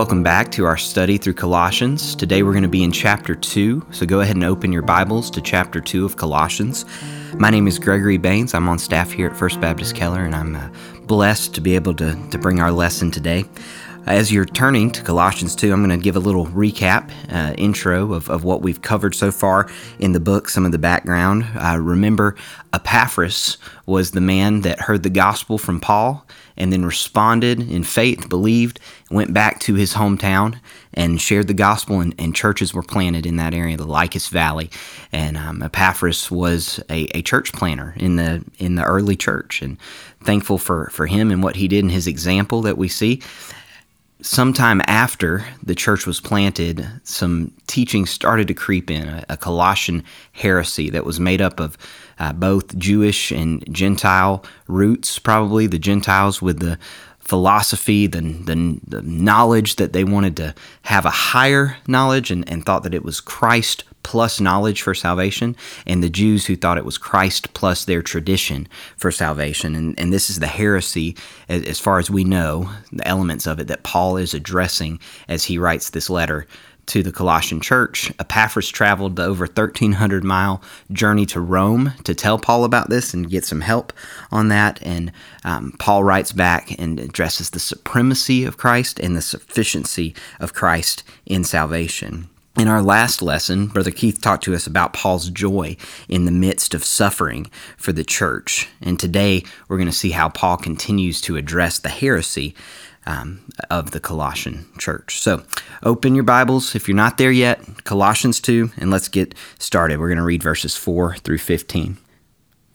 Welcome back to our study through Colossians. Today we're going to be in chapter 2, so go ahead and open your Bibles to chapter 2 of Colossians. My name is Gregory Baines. I'm on staff here at First Baptist Keller, and I'm uh, blessed to be able to, to bring our lesson today. As you're turning to Colossians 2, I'm going to give a little recap, uh, intro of, of what we've covered so far in the book, some of the background. Uh, remember, Epaphras was the man that heard the gospel from Paul and then responded in faith, believed, went back to his hometown and shared the gospel, and, and churches were planted in that area, the Lycus Valley. And um, Epaphras was a, a church planter in the in the early church, and thankful for, for him and what he did and his example that we see sometime after the church was planted, some teaching started to creep in, a, a Colossian heresy that was made up of uh, both Jewish and Gentile roots, probably the Gentiles with the philosophy, the, the, the, knowledge that they wanted to have a higher knowledge and, and thought that it was Christ plus knowledge for salvation, and the Jews who thought it was Christ plus their tradition for salvation. And, and this is the heresy, as, far as we know, the elements of it that Paul is addressing as he writes this letter to the Colossian church. Epaphras traveled the over 1,300 mile journey to Rome to tell Paul about this and get some help on that. And um, Paul writes back and addresses the supremacy of Christ and the sufficiency of Christ in salvation. In our last lesson, Brother Keith talked to us about Paul's joy in the midst of suffering for the church. And today we're going to see how Paul continues to address the heresy um, of the Colossian church. So open your Bibles if you're not there yet, Colossians 2, and let's get started. We're going to read verses 4 through 15.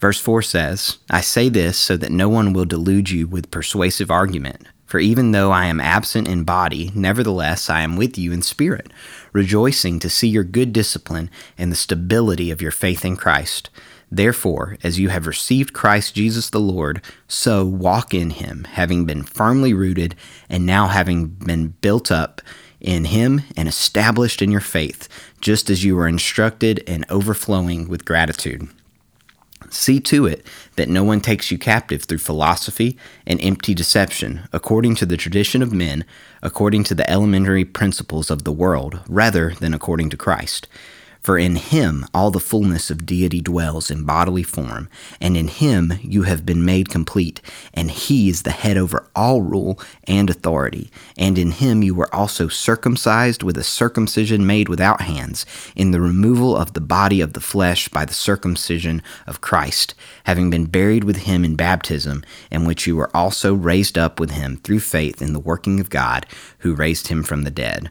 Verse 4 says, I say this so that no one will delude you with persuasive argument. For even though I am absent in body, nevertheless I am with you in spirit, rejoicing to see your good discipline and the stability of your faith in Christ. Therefore, as you have received Christ Jesus the Lord, so walk in him, having been firmly rooted, and now having been built up in him and established in your faith, just as you were instructed and overflowing with gratitude. See to it that no one takes you captive through philosophy and empty deception, according to the tradition of men, according to the elementary principles of the world, rather than according to Christ. For in him all the fullness of deity dwells in bodily form, and in him you have been made complete, and he is the head over all rule and authority. And in him you were also circumcised with a circumcision made without hands, in the removal of the body of the flesh by the circumcision of Christ, having been buried with him in baptism, in which you were also raised up with him through faith in the working of God, who raised him from the dead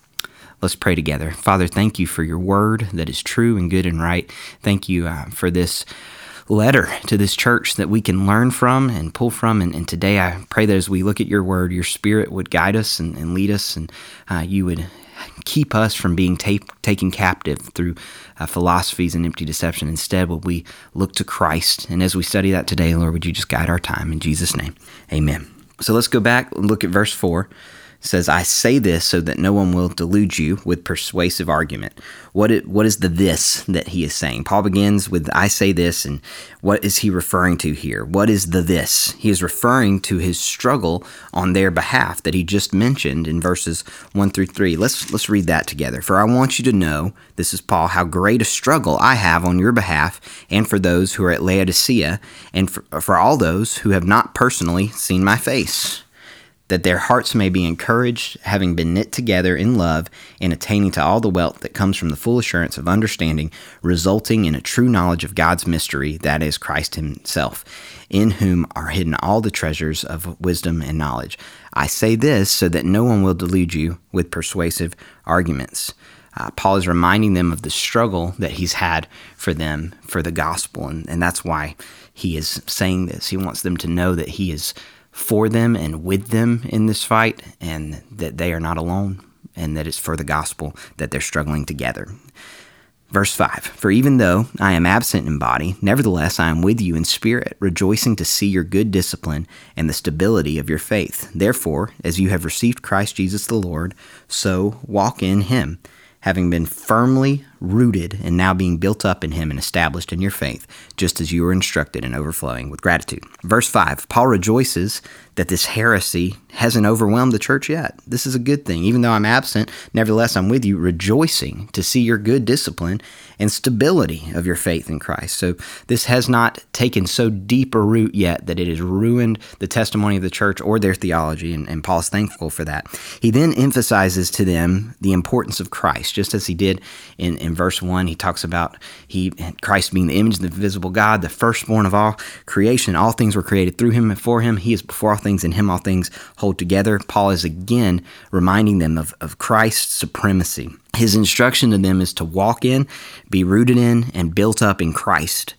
Let's pray together. Father, thank you for your word that is true and good and right. Thank you uh, for this letter to this church that we can learn from and pull from. And, and, today I pray that as we look at your word, your spirit would guide us and, and lead us, and uh, you would keep us from being ta- taken captive through uh, philosophies and empty deception. Instead, will we look to Christ? And as we study that today, Lord, would you just guide our time? In Jesus' name, amen. So let's go back and look at verse 4 says, I say this so that no one will delude you with persuasive argument. What is, what is the this that he is saying? Paul begins with, I say this, and what is he referring to here? What is the this? He is referring to his struggle on their behalf that he just mentioned in verses 1 through 3. Let's, let's read that together. For I want you to know, this is Paul, how great a struggle I have on your behalf and for those who are at Laodicea and for, for all those who have not personally seen my face that their hearts may be encouraged, having been knit together in love, and attaining to all the wealth that comes from the full assurance of understanding, resulting in a true knowledge of God's mystery, that is Christ Himself, in whom are hidden all the treasures of wisdom and knowledge. I say this so that no one will delude you with persuasive arguments. Uh, Paul is reminding them of the struggle that he's had for them for the gospel, and, and that's why he is saying this. He wants them to know that he is for them and with them in this fight, and that they are not alone. and that it's for the gospel that they're struggling together. Verse 5 For even though I am absent in body, nevertheless I am with you in spirit, rejoicing to see your good discipline and the stability of your faith. Therefore, as you have received Christ Jesus the Lord, so walk in him having been firmly rooted and now being built up in him and established in your faith, just as you were instructed and overflowing with gratitude. Verse 5 Paul rejoices that this heresy hasn't overwhelmed the church yet. This is a good thing. Even though I'm absent, nevertheless I'm with you, rejoicing to see your good discipline and stability of your faith in Christ. So this has not taken so deep a root yet that it has ruined the testimony of the church or their theology, and, and Paul's thankful for that. He then emphasizes to them the importance of Christ, just as he did in, in verse 1. He talks about he Christ being the image of the visible God, the firstborn of all creation. All things were created through him and for him. He is before all things, in him all things hold together. Paul is again reminding them of, of Christ's supremacy. His instruction to them is to walk in, be rooted in, and built up in Christ.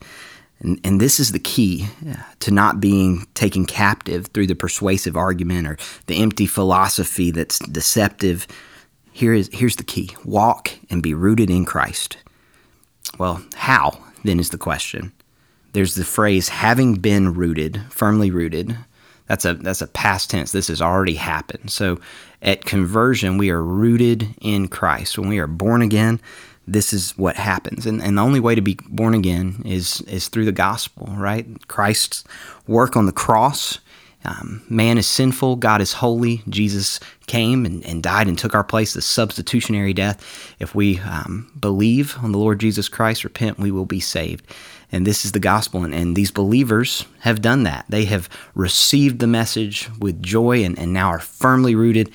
And, and this is the key uh, to not being taken captive through the persuasive argument or the empty philosophy that's deceptive. Here is, here's the key walk and be rooted in Christ. Well, how then is the question? There's the phrase having been rooted, firmly rooted. That's a that's a past tense. This has already happened. So at conversion, we are rooted in Christ. When we are born again, this is what happens. And, and the only way to be born again is is through the gospel, right? Christ's work on the cross. Um, man is sinful, God is holy. Jesus came and, and died and took our place, the substitutionary death. If we um, believe on the Lord Jesus Christ, repent, we will be saved. And this is the gospel. And, and, these believers have done that. They have received the message with joy and, and now are firmly rooted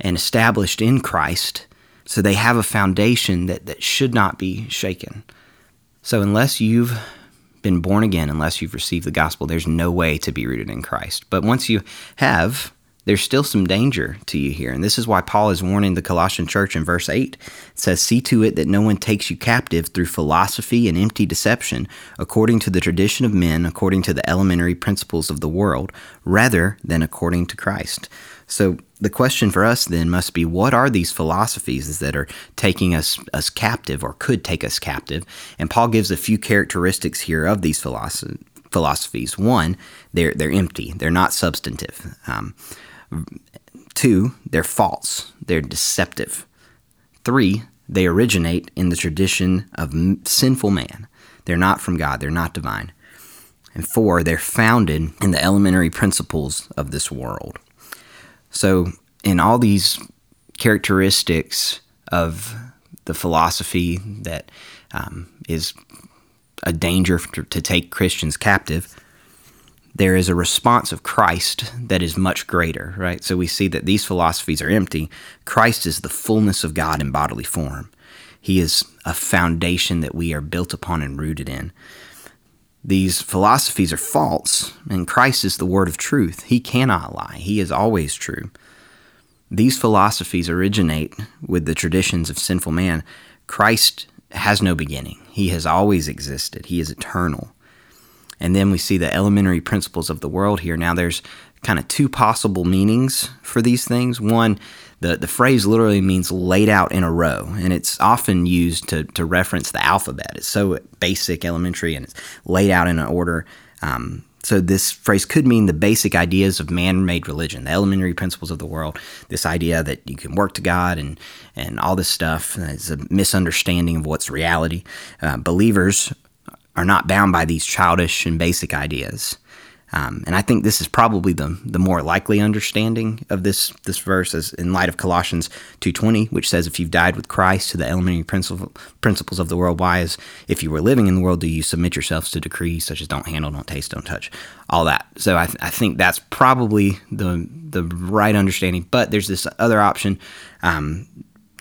and established in Christ. So they have a foundation that, that should not be shaken. So unless you've been born again, unless you've received the gospel, there's no way to be rooted in Christ. But once you have, there's still some danger to you here. And this is why Paul is warning the Colossian church in verse 8. It says, See to it that no one takes you captive through philosophy and empty deception, according to the tradition of men, according to the elementary principles of the world, rather than according to Christ. So the question for us then must be what are these philosophies that are taking us, us captive or could take us captive? And Paul gives a few characteristics here of these philosophies. One, they're, they're empty, they're not substantive. Um, Two, they're false, they're deceptive. Three, they originate in the tradition of sinful man. They're not from God, they're not divine. And four, they're founded in the elementary principles of this world. So, in all these characteristics of the philosophy that um, is a danger to, to take Christians captive, there is a response of Christ that is much greater, right? So we see that these philosophies are empty. Christ is the fullness of God in bodily form. He is a foundation that we are built upon and rooted in. These philosophies are false, and Christ is the word of truth. He cannot lie, He is always true. These philosophies originate with the traditions of sinful man. Christ has no beginning, He has always existed, He is eternal. And then we see the elementary principles of the world here. Now, there's kind of two possible meanings for these things. One, the, the phrase literally means laid out in a row, and it's often used to, to reference the alphabet. It's so basic, elementary, and it's laid out in an order. Um, so this phrase could mean the basic ideas of man-made religion, the elementary principles of the world. This idea that you can work to God and and all this stuff is a misunderstanding of what's reality. Uh, believers are not bound by these childish and basic ideas. Um, and I think this is probably the, the more likely understanding of this this verse, as in light of Colossians two twenty, which says, "If you've died with Christ to the elementary principle, principles of the world, why, is if you were living in the world, do you submit yourselves to decrees such as don't handle, don't taste, don't touch, all that?" So I, th- I think that's probably the the right understanding. But there's this other option um,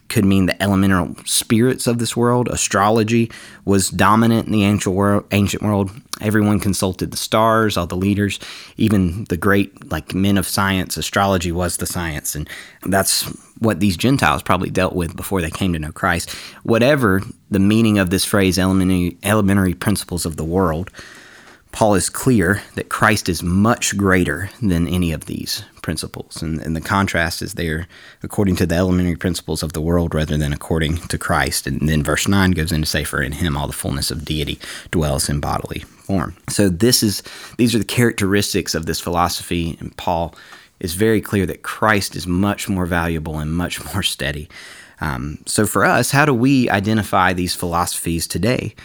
could mean the elemental spirits of this world. Astrology was dominant in the ancient world. Ancient world. Everyone consulted the stars, all the leaders, even the great like men of science. Astrology was the science, and that's what these Gentiles probably dealt with before they came to know Christ. Whatever the meaning of this phrase, elementary, elementary principles of the world. Paul is clear that Christ is much greater than any of these principles. And, and, the contrast is there according to the elementary principles of the world rather than according to Christ. And then verse 9 goes in to say, For in him all the fullness of deity dwells in bodily form. So this is these are the characteristics of this philosophy, and Paul is very clear that Christ is much more valuable and much more steady. Um, so for us, how do we identify these philosophies today?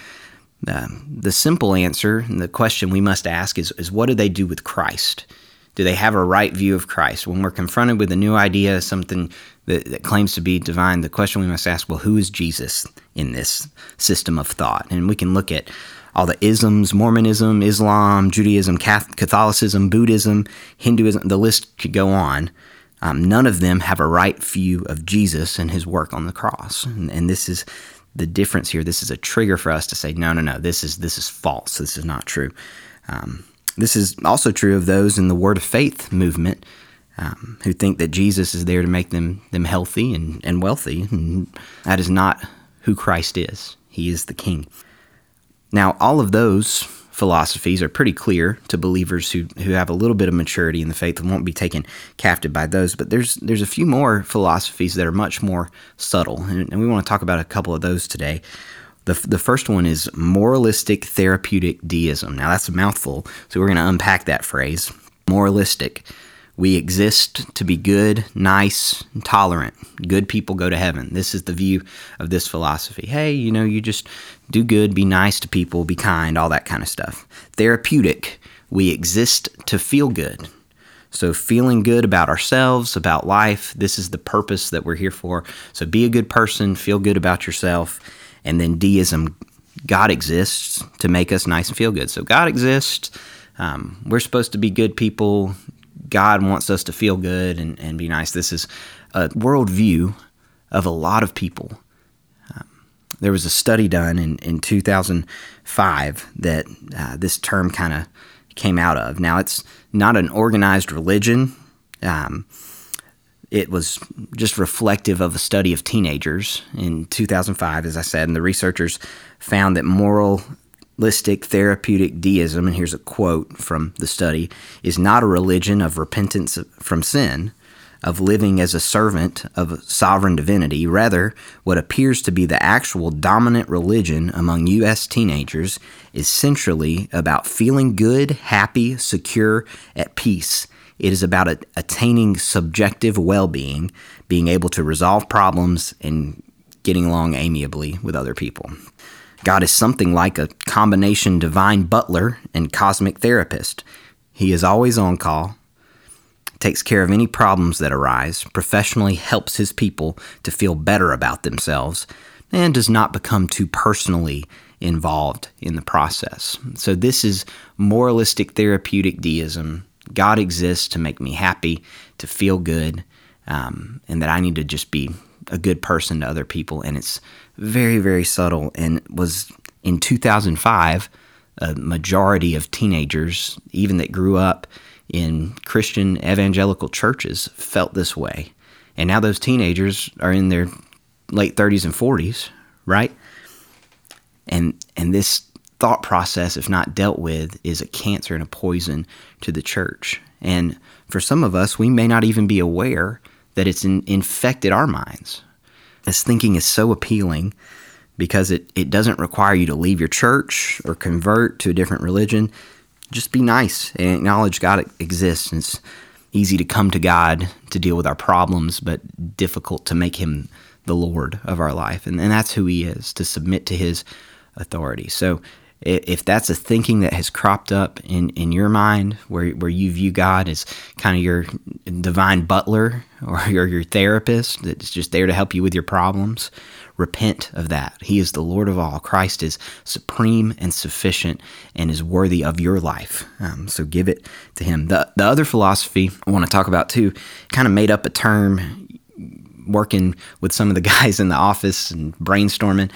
Uh, the simple answer, and the question we must ask is, is what do they do with Christ? Do they have a right view of Christ? When we're confronted with a new idea, something that, that, claims to be divine, the question we must ask, well, who is Jesus in this system of thought? And we can look at all the isms Mormonism, Islam, Judaism, Catholicism, Buddhism, Hinduism, the list could go on. Um, none of them have a right view of Jesus and his work on the cross. And, and this is the difference here. This is a trigger for us to say, no, no, no, this is this is false. This is not true. Um, this is also true of those in the Word of Faith movement um, who think that Jesus is there to make them them healthy and, and wealthy. And that is not who Christ is. He is the King. Now, all of those philosophies are pretty clear to believers who, who have a little bit of maturity in the faith and won't be taken captive by those. But there's there's a few more philosophies that are much more subtle, and, and we want to talk about a couple of those today. The, the first one is moralistic therapeutic deism. Now, that's a mouthful, so we're going to unpack that phrase. Moralistic. We exist to be good, nice, tolerant. Good people go to heaven. This is the view of this philosophy. Hey, you know, you just do good, be nice to people, be kind, all that kind of stuff. Therapeutic. We exist to feel good. So, feeling good about ourselves, about life, this is the purpose that we're here for. So, be a good person, feel good about yourself. And then deism, God exists to make us nice and feel good. So, God exists. Um, we're supposed to be good people. God wants us to feel good and, and be nice. This is a worldview of a lot of people. Um, there was a study done in, in 2005 that uh, this term kind of came out of. Now, it's not an organized religion. Um, it was just reflective of a study of teenagers in 2005, as I said, and the researchers found that moral Listic therapeutic deism, and here's a quote from the study, is not a religion of repentance from sin, of living as a servant of sovereign divinity. Rather, what appears to be the actual dominant religion among U.S. teenagers is centrally about feeling good, happy, secure, at peace. It is about attaining subjective well being, being able to resolve problems, and getting along amiably with other people. God is something like a combination divine butler and cosmic therapist. He is always on call, takes care of any problems that arise, professionally helps his people to feel better about themselves, and does not become too personally involved in the process. So, this is moralistic therapeutic deism. God exists to make me happy, to feel good, um, and that I need to just be a good person to other people. And it's very, very subtle and was in 2005 a majority of teenagers, even that grew up in Christian evangelical churches, felt this way. And now those teenagers are in their late 30s and 40s, right? And and this thought process, if not dealt with, is a cancer and a poison to the church. And for some of us, we may not even be aware that it's in, infected our minds. This thinking is so appealing because it, it doesn't require you to leave your church or convert to a different religion. Just be nice and acknowledge God exists. And it's easy to come to God to deal with our problems, but difficult to make Him the Lord of our life. And, and that's who He is, to submit to His authority. So if that's a thinking that has cropped up in, in your mind where, where you view God as kind of your divine butler or your, your therapist that's just there to help you with your problems, repent of that. He is the Lord of all. Christ is supreme and sufficient and is worthy of your life. Um, so give it to Him. The, the other philosophy I want to talk about too kind of made up a term working with some of the guys in the office and brainstorming.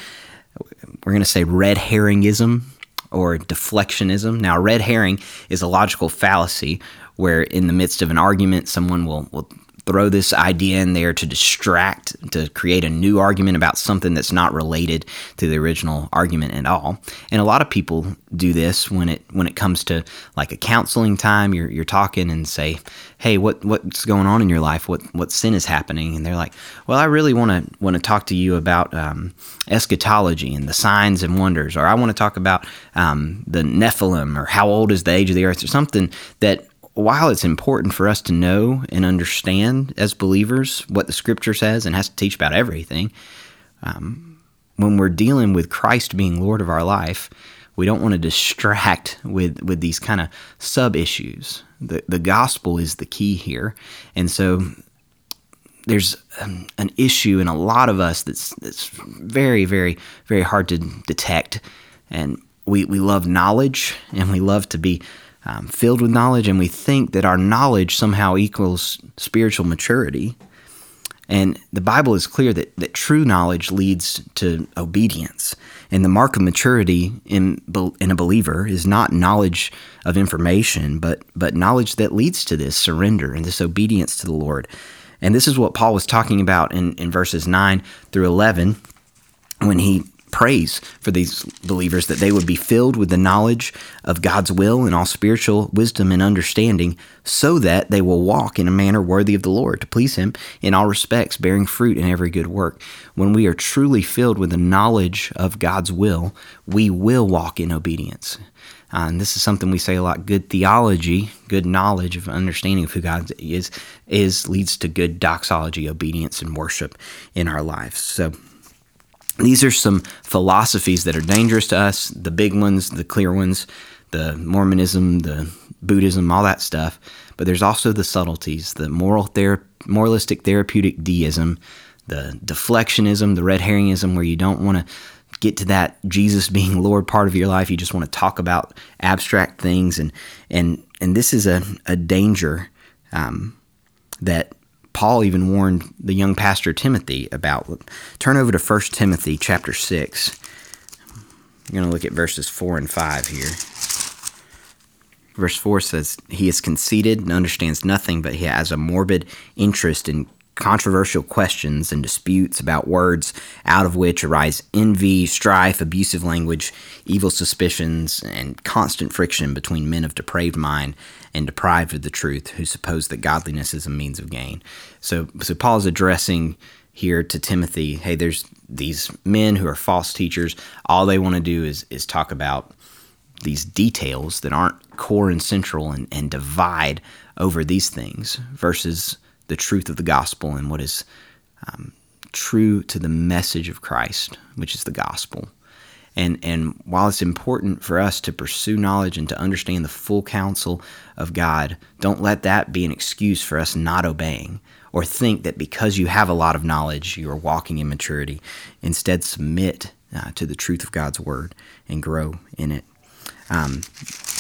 We're going to say red herringism or deflectionism. Now, red herring is a logical fallacy where, in the midst of an argument, someone will, will throw this idea in there to distract, to create a new argument about something that's not related to the original argument at all. And a lot of people do this when it when it comes to like a counseling time. You're you're talking and say, "Hey, what what's going on in your life? What what sin is happening?" And they're like, "Well, I really want to want to talk to you about um, eschatology and the signs and wonders, or I want to talk about um, the Nephilim, or how old is the age of the earth, or something that." While it's important for us to know and understand as believers what the scripture says and has to teach about everything, um, when we're dealing with Christ being Lord of our life, we don't want to distract with, with these kind of sub issues. The, the gospel is the key here. And so there's um, an issue in a lot of us that's, that's very, very, very hard to detect. And we, we love knowledge and we love to be um, filled with knowledge, and we think that our knowledge somehow equals spiritual maturity. And the Bible is clear that, that true knowledge leads to obedience. And the mark of maturity in, in a believer is not knowledge of information, but, but knowledge that leads to this surrender and this obedience to the Lord. And this is what Paul was talking about in, in verses 9 through 11 when he prays for these believers that they would be filled with the knowledge of God's will and all spiritual wisdom and understanding, so that they will walk in a manner worthy of the Lord, to please Him in all respects, bearing fruit in every good work. When we are truly filled with the knowledge of God's will, we will walk in obedience. Uh, and this is something we say a lot good theology, good knowledge of understanding of who God is, is leads to good doxology, obedience, and worship in our lives. So, these are some philosophies that are dangerous to us the big ones, the clear ones, the Mormonism, the Buddhism, all that stuff. But there's also the subtleties, the moral ther- moralistic therapeutic deism, the deflectionism, the red herringism, where you don't want to get to that Jesus being Lord part of your life. You just want to talk about abstract things, and and and this is a a danger um, that Paul even warned the young pastor Timothy about. Turn over to 1 Timothy chapter 6. I'm going to look at verses 4 and 5 here. Verse 4 says, He is conceited and understands nothing, but he has a morbid interest in controversial questions and disputes about words out of which arise envy, strife, abusive language, evil suspicions, and constant friction between men of depraved mind and deprived of the truth who suppose that godliness is a means of gain. So, so Paul is addressing here to Timothy, hey, there's these men who are false teachers. All they want to do is is talk about these details that aren't core and central and, and divide over these things versus the truth of the gospel and what is um, true to the message of Christ, which is the gospel. And, and while it's important for us to pursue knowledge and to understand the full counsel of God, don't let that be an excuse for us not obeying or think that because you have a lot of knowledge, you are walking in maturity. Instead, submit uh, to the truth of God's word and grow in it. Um,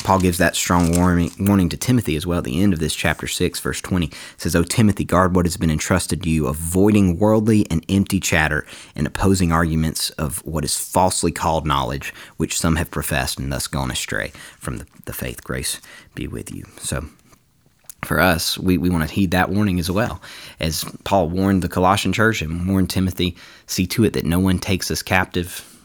Paul gives that strong warning, warning to Timothy as well at the end of this chapter 6, verse 20. It says, O Timothy, guard what has been entrusted to you, avoiding worldly and empty chatter and opposing arguments of what is falsely called knowledge, which some have professed and thus gone astray from the, the faith. Grace be with you. So, for us, we, we want to heed that warning as well. As Paul warned the Colossian church and warned Timothy, see to it that no one takes us captive.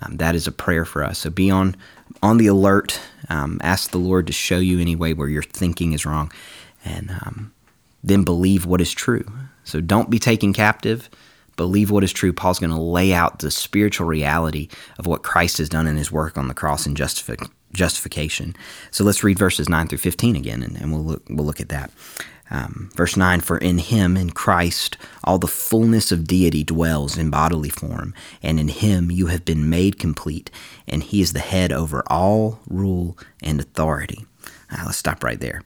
Um, that is a prayer for us. So be on on the alert. Um, ask the Lord to show you any way where your thinking is wrong, and um, then believe what is true. So don't be taken captive. Believe what is true. Paul's going to lay out the spiritual reality of what Christ has done in his work on the cross and justifi- justification. So let's read verses 9 through 15 again, and, and we'll, look, we'll look at that. Um, verse 9 For in him, in Christ, all the fullness of deity dwells in bodily form, and in him you have been made complete, and he is the head over all rule and authority. Now, let's stop right there.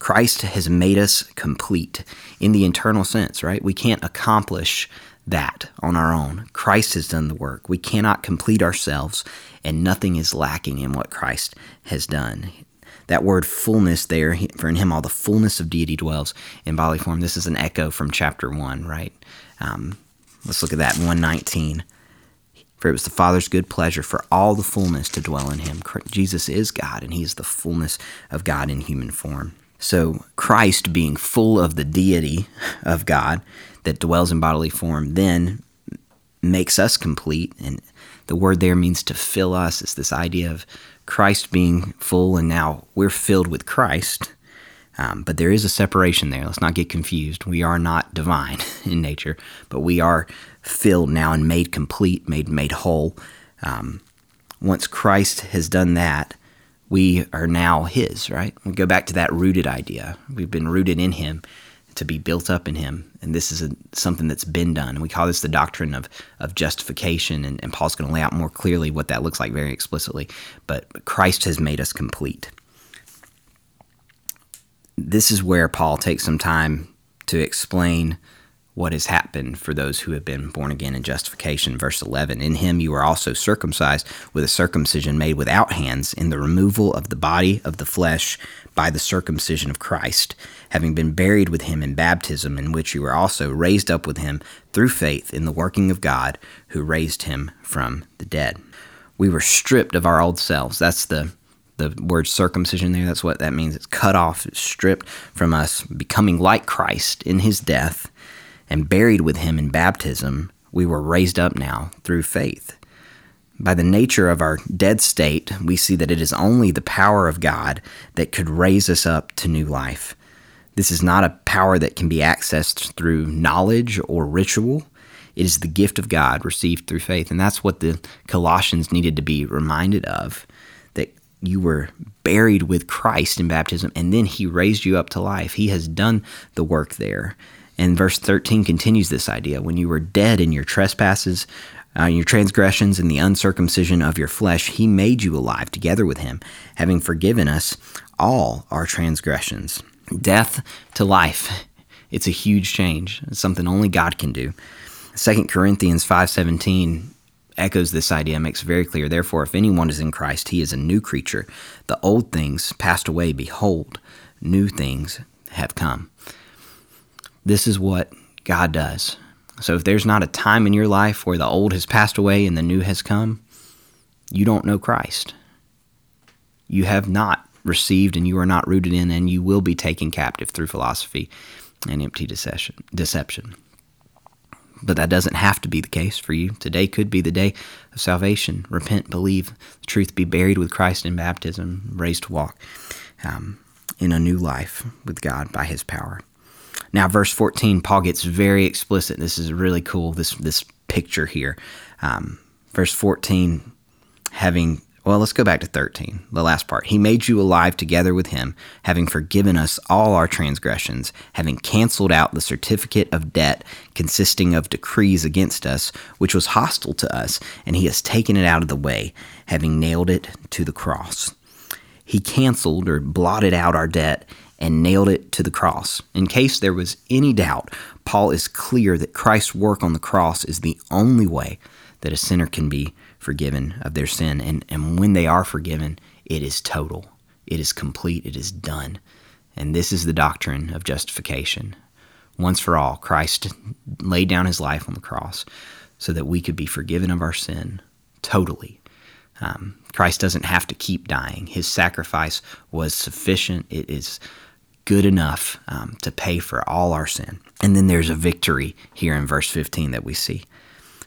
Christ has made us complete in the internal sense, right? We can't accomplish that on our own. Christ has done the work. We cannot complete ourselves, and nothing is lacking in what Christ has done that word fullness there, for in him all the fullness of deity dwells in bodily form. This is an echo from chapter 1, right? Um, let's look at that 119. For it was the Father's good pleasure for all the fullness to dwell in him. Jesus is God, and he is the fullness of God in human form. So, Christ being full of the deity of God that dwells in bodily form then makes us complete. And the word there means to fill us. It's this idea of Christ being full, and now we're filled with Christ. Um, but there is a separation there. Let's not get confused. We are not divine in nature, but we are filled now and made complete, made made whole. Um, once Christ has done that, we are now His. Right? We go back to that rooted idea. We've been rooted in Him to be built up in Him, and this is a, something that's been done. And we call this the doctrine of of justification. And, and Paul's going to lay out more clearly what that looks like very explicitly. But Christ has made us complete this is where Paul takes some time to explain what has happened for those who have been born again in justification. Verse 11 In him you are also circumcised with a circumcision made without hands, in the removal of the body of the flesh by the circumcision of Christ, having been buried with him in baptism, in which you were also raised up with him through faith in the working of God who raised him from the dead. We were stripped of our old selves. That's the the word circumcision there, that's what that means. It's cut off, it's stripped from us, becoming like Christ in his death and buried with him in baptism. We were raised up now through faith. By the nature of our dead state, we see that it is only the power of God that could raise us up to new life. This is not a power that can be accessed through knowledge or ritual. It is the gift of God received through faith. And that's what the Colossians needed to be reminded of that you were buried with Christ in baptism, and then he raised you up to life. He has done the work there. And verse 13 continues this idea when you were dead in your trespasses, uh, your transgressions, and the uncircumcision of your flesh, he made you alive together with him, having forgiven us all our transgressions. Death to life. It's a huge change. It's something only God can do. 2 Corinthians 5:17 echoes this idea, makes it very clear. Therefore, if anyone is in Christ, he is a new creature. The old things passed away. Behold, new things have come. This is what God does. So if there's not a time in your life where the old has passed away and the new has come, you don't know Christ. You have not received and you are not rooted in, and you will be taken captive through philosophy and empty deception. But that doesn't have to be the case for you. Today could be the day of salvation. Repent, believe the truth, be buried with Christ in baptism, raised to walk um, in a new life with God by His power. Now, verse 14, Paul gets very explicit. This is really cool, this, this picture here. Um, verse 14, having well, let's go back to 13, the last part. He made you alive together with him, having forgiven us all our transgressions, having canceled out the certificate of debt consisting of decrees against us, which was hostile to us, and he has taken it out of the way, having nailed it to the cross. He canceled or blotted out our debt and nailed it to the cross. In case there was any doubt, Paul is clear that Christ's work on the cross is the only way that a sinner can be forgiven of their sin. And, and when they are forgiven, it is total, it is complete, it is done. And this is the doctrine of justification. Once for all, Christ laid down his life on the cross so that we could be forgiven of our sin totally. Um, Christ doesn't have to keep dying. His sacrifice was sufficient. It is good enough um, to pay for all our sin. And then there's a victory here in verse 15 that we see.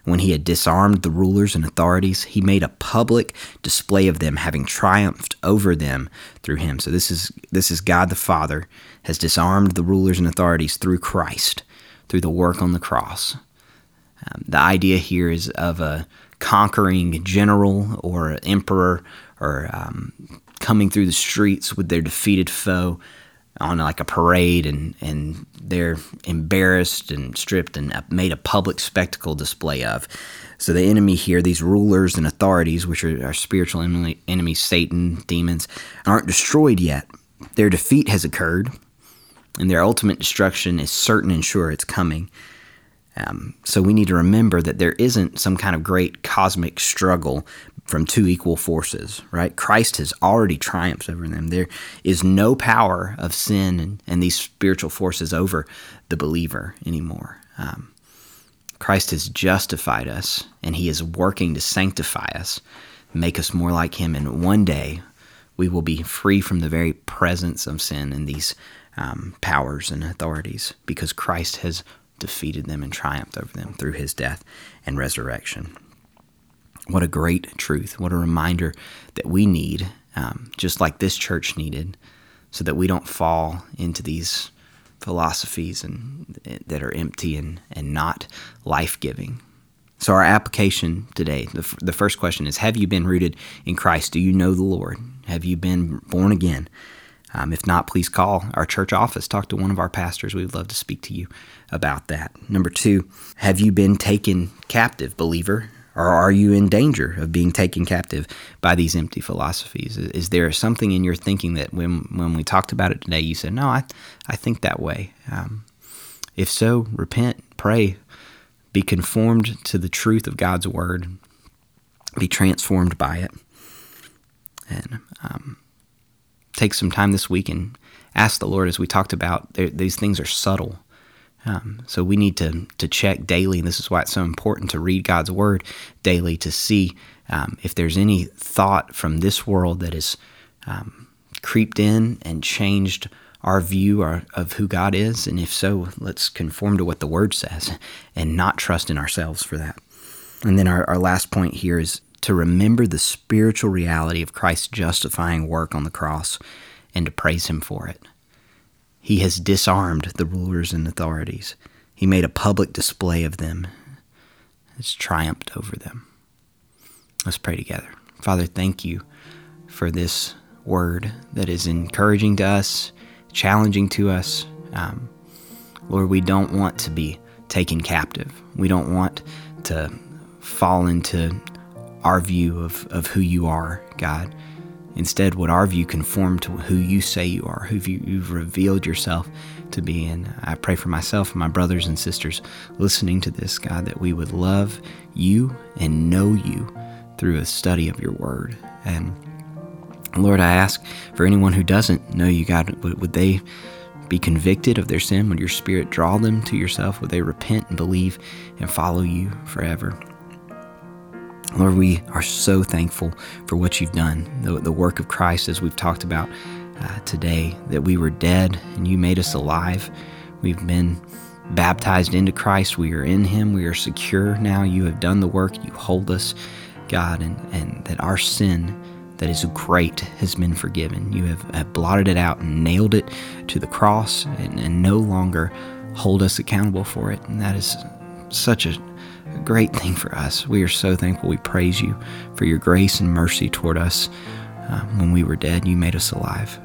When he had disarmed the rulers and authorities, he made a public display of them, having triumphed over them through him. So this is this is God the Father has disarmed the rulers and authorities through Christ, through the work on the cross. Um, the idea here is of a conquering general or emperor or um, coming through the streets with their defeated foe on like a parade and, and they're embarrassed and stripped and made a public spectacle display of. So the enemy here, these rulers and authorities, which are our spiritual enemy, enemies, Satan, demons, aren't destroyed yet. Their defeat has occurred, and their ultimate destruction is certain and sure it's coming. Um, so we need to remember that there isn't some kind of great cosmic struggle from two equal forces, right? Christ has already triumphed over them. There is no power of sin and, and these spiritual forces over the believer anymore. Um, Christ has justified us, and He is working to sanctify us, make us more like Him, and one day we will be free from the very presence of sin and these um, powers and authorities because Christ has defeated them and triumphed over them through his death and resurrection. What a great truth. What a reminder that we need, um, just like this church needed, so that we don't fall into these philosophies and that are empty and, and not life giving. So, our application today the, f- the first question is Have you been rooted in Christ? Do you know the Lord? Have you been born again? Um, if not, please call our church office. Talk to one of our pastors. We would love to speak to you about that. Number two, have you been taken captive, believer? Or are you in danger of being taken captive by these empty philosophies? Is there something in your thinking that when, when we talked about it today, you said, No, I, I think that way? Um, if so, repent, pray, be conformed to the truth of God's word, be transformed by it, and um, take some time this week and ask the Lord, as we talked about, these things are subtle. Um, so we need to to check daily, and this is why it's so important to read God's Word daily to see um, if there's any thought from this world that has um, creeped in and changed our view of who God is, and if so, let's conform to what the Word says and not trust in ourselves for that. And then our, our last point here is to remember the spiritual reality of Christ's justifying work on the cross and to praise Him for it. He has disarmed the rulers and authorities. He made a public display of them, has triumphed over them. Let's pray together. Father, thank you for this word that is encouraging to us, challenging to us. Um, Lord, we don't want to be taken captive. We don't want to fall into our view of, of who you are, God. Instead, would our view conform to who you say you are, who you, you've revealed yourself to be? And I pray for myself and my brothers and sisters listening to this, God, that we would love you and know you through a study of your word. And Lord, I ask for anyone who doesn't know you, God, would they be convicted of their sin? Would your spirit draw them to yourself? Would they repent and believe and follow you forever? Lord, we are so thankful for what you've done, the, the work of Christ, as we've talked about uh, today, that we were dead and you made us alive. We've been baptized into Christ. We are in Him. We are secure now. You have done the work. You hold us, God, and, and that our sin that is great has been forgiven. You have, have blotted it out and nailed it to the cross and, and no longer hold us accountable for it. And that is such a a great thing for us. We are so thankful. We praise you for your grace and mercy toward us. Uh, when we were dead, you made us alive.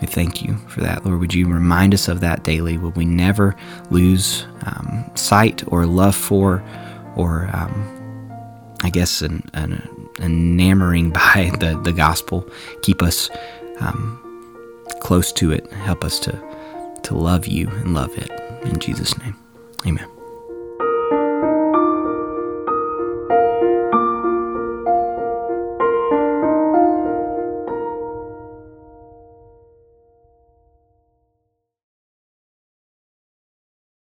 We thank you for that, Lord. Would you remind us of that daily? Would we never lose um, sight or love for, or um, I guess, an, an, enamoring by the, the gospel? Keep us um, close to it. Help us to, to love you and love it. In Jesus' name, amen.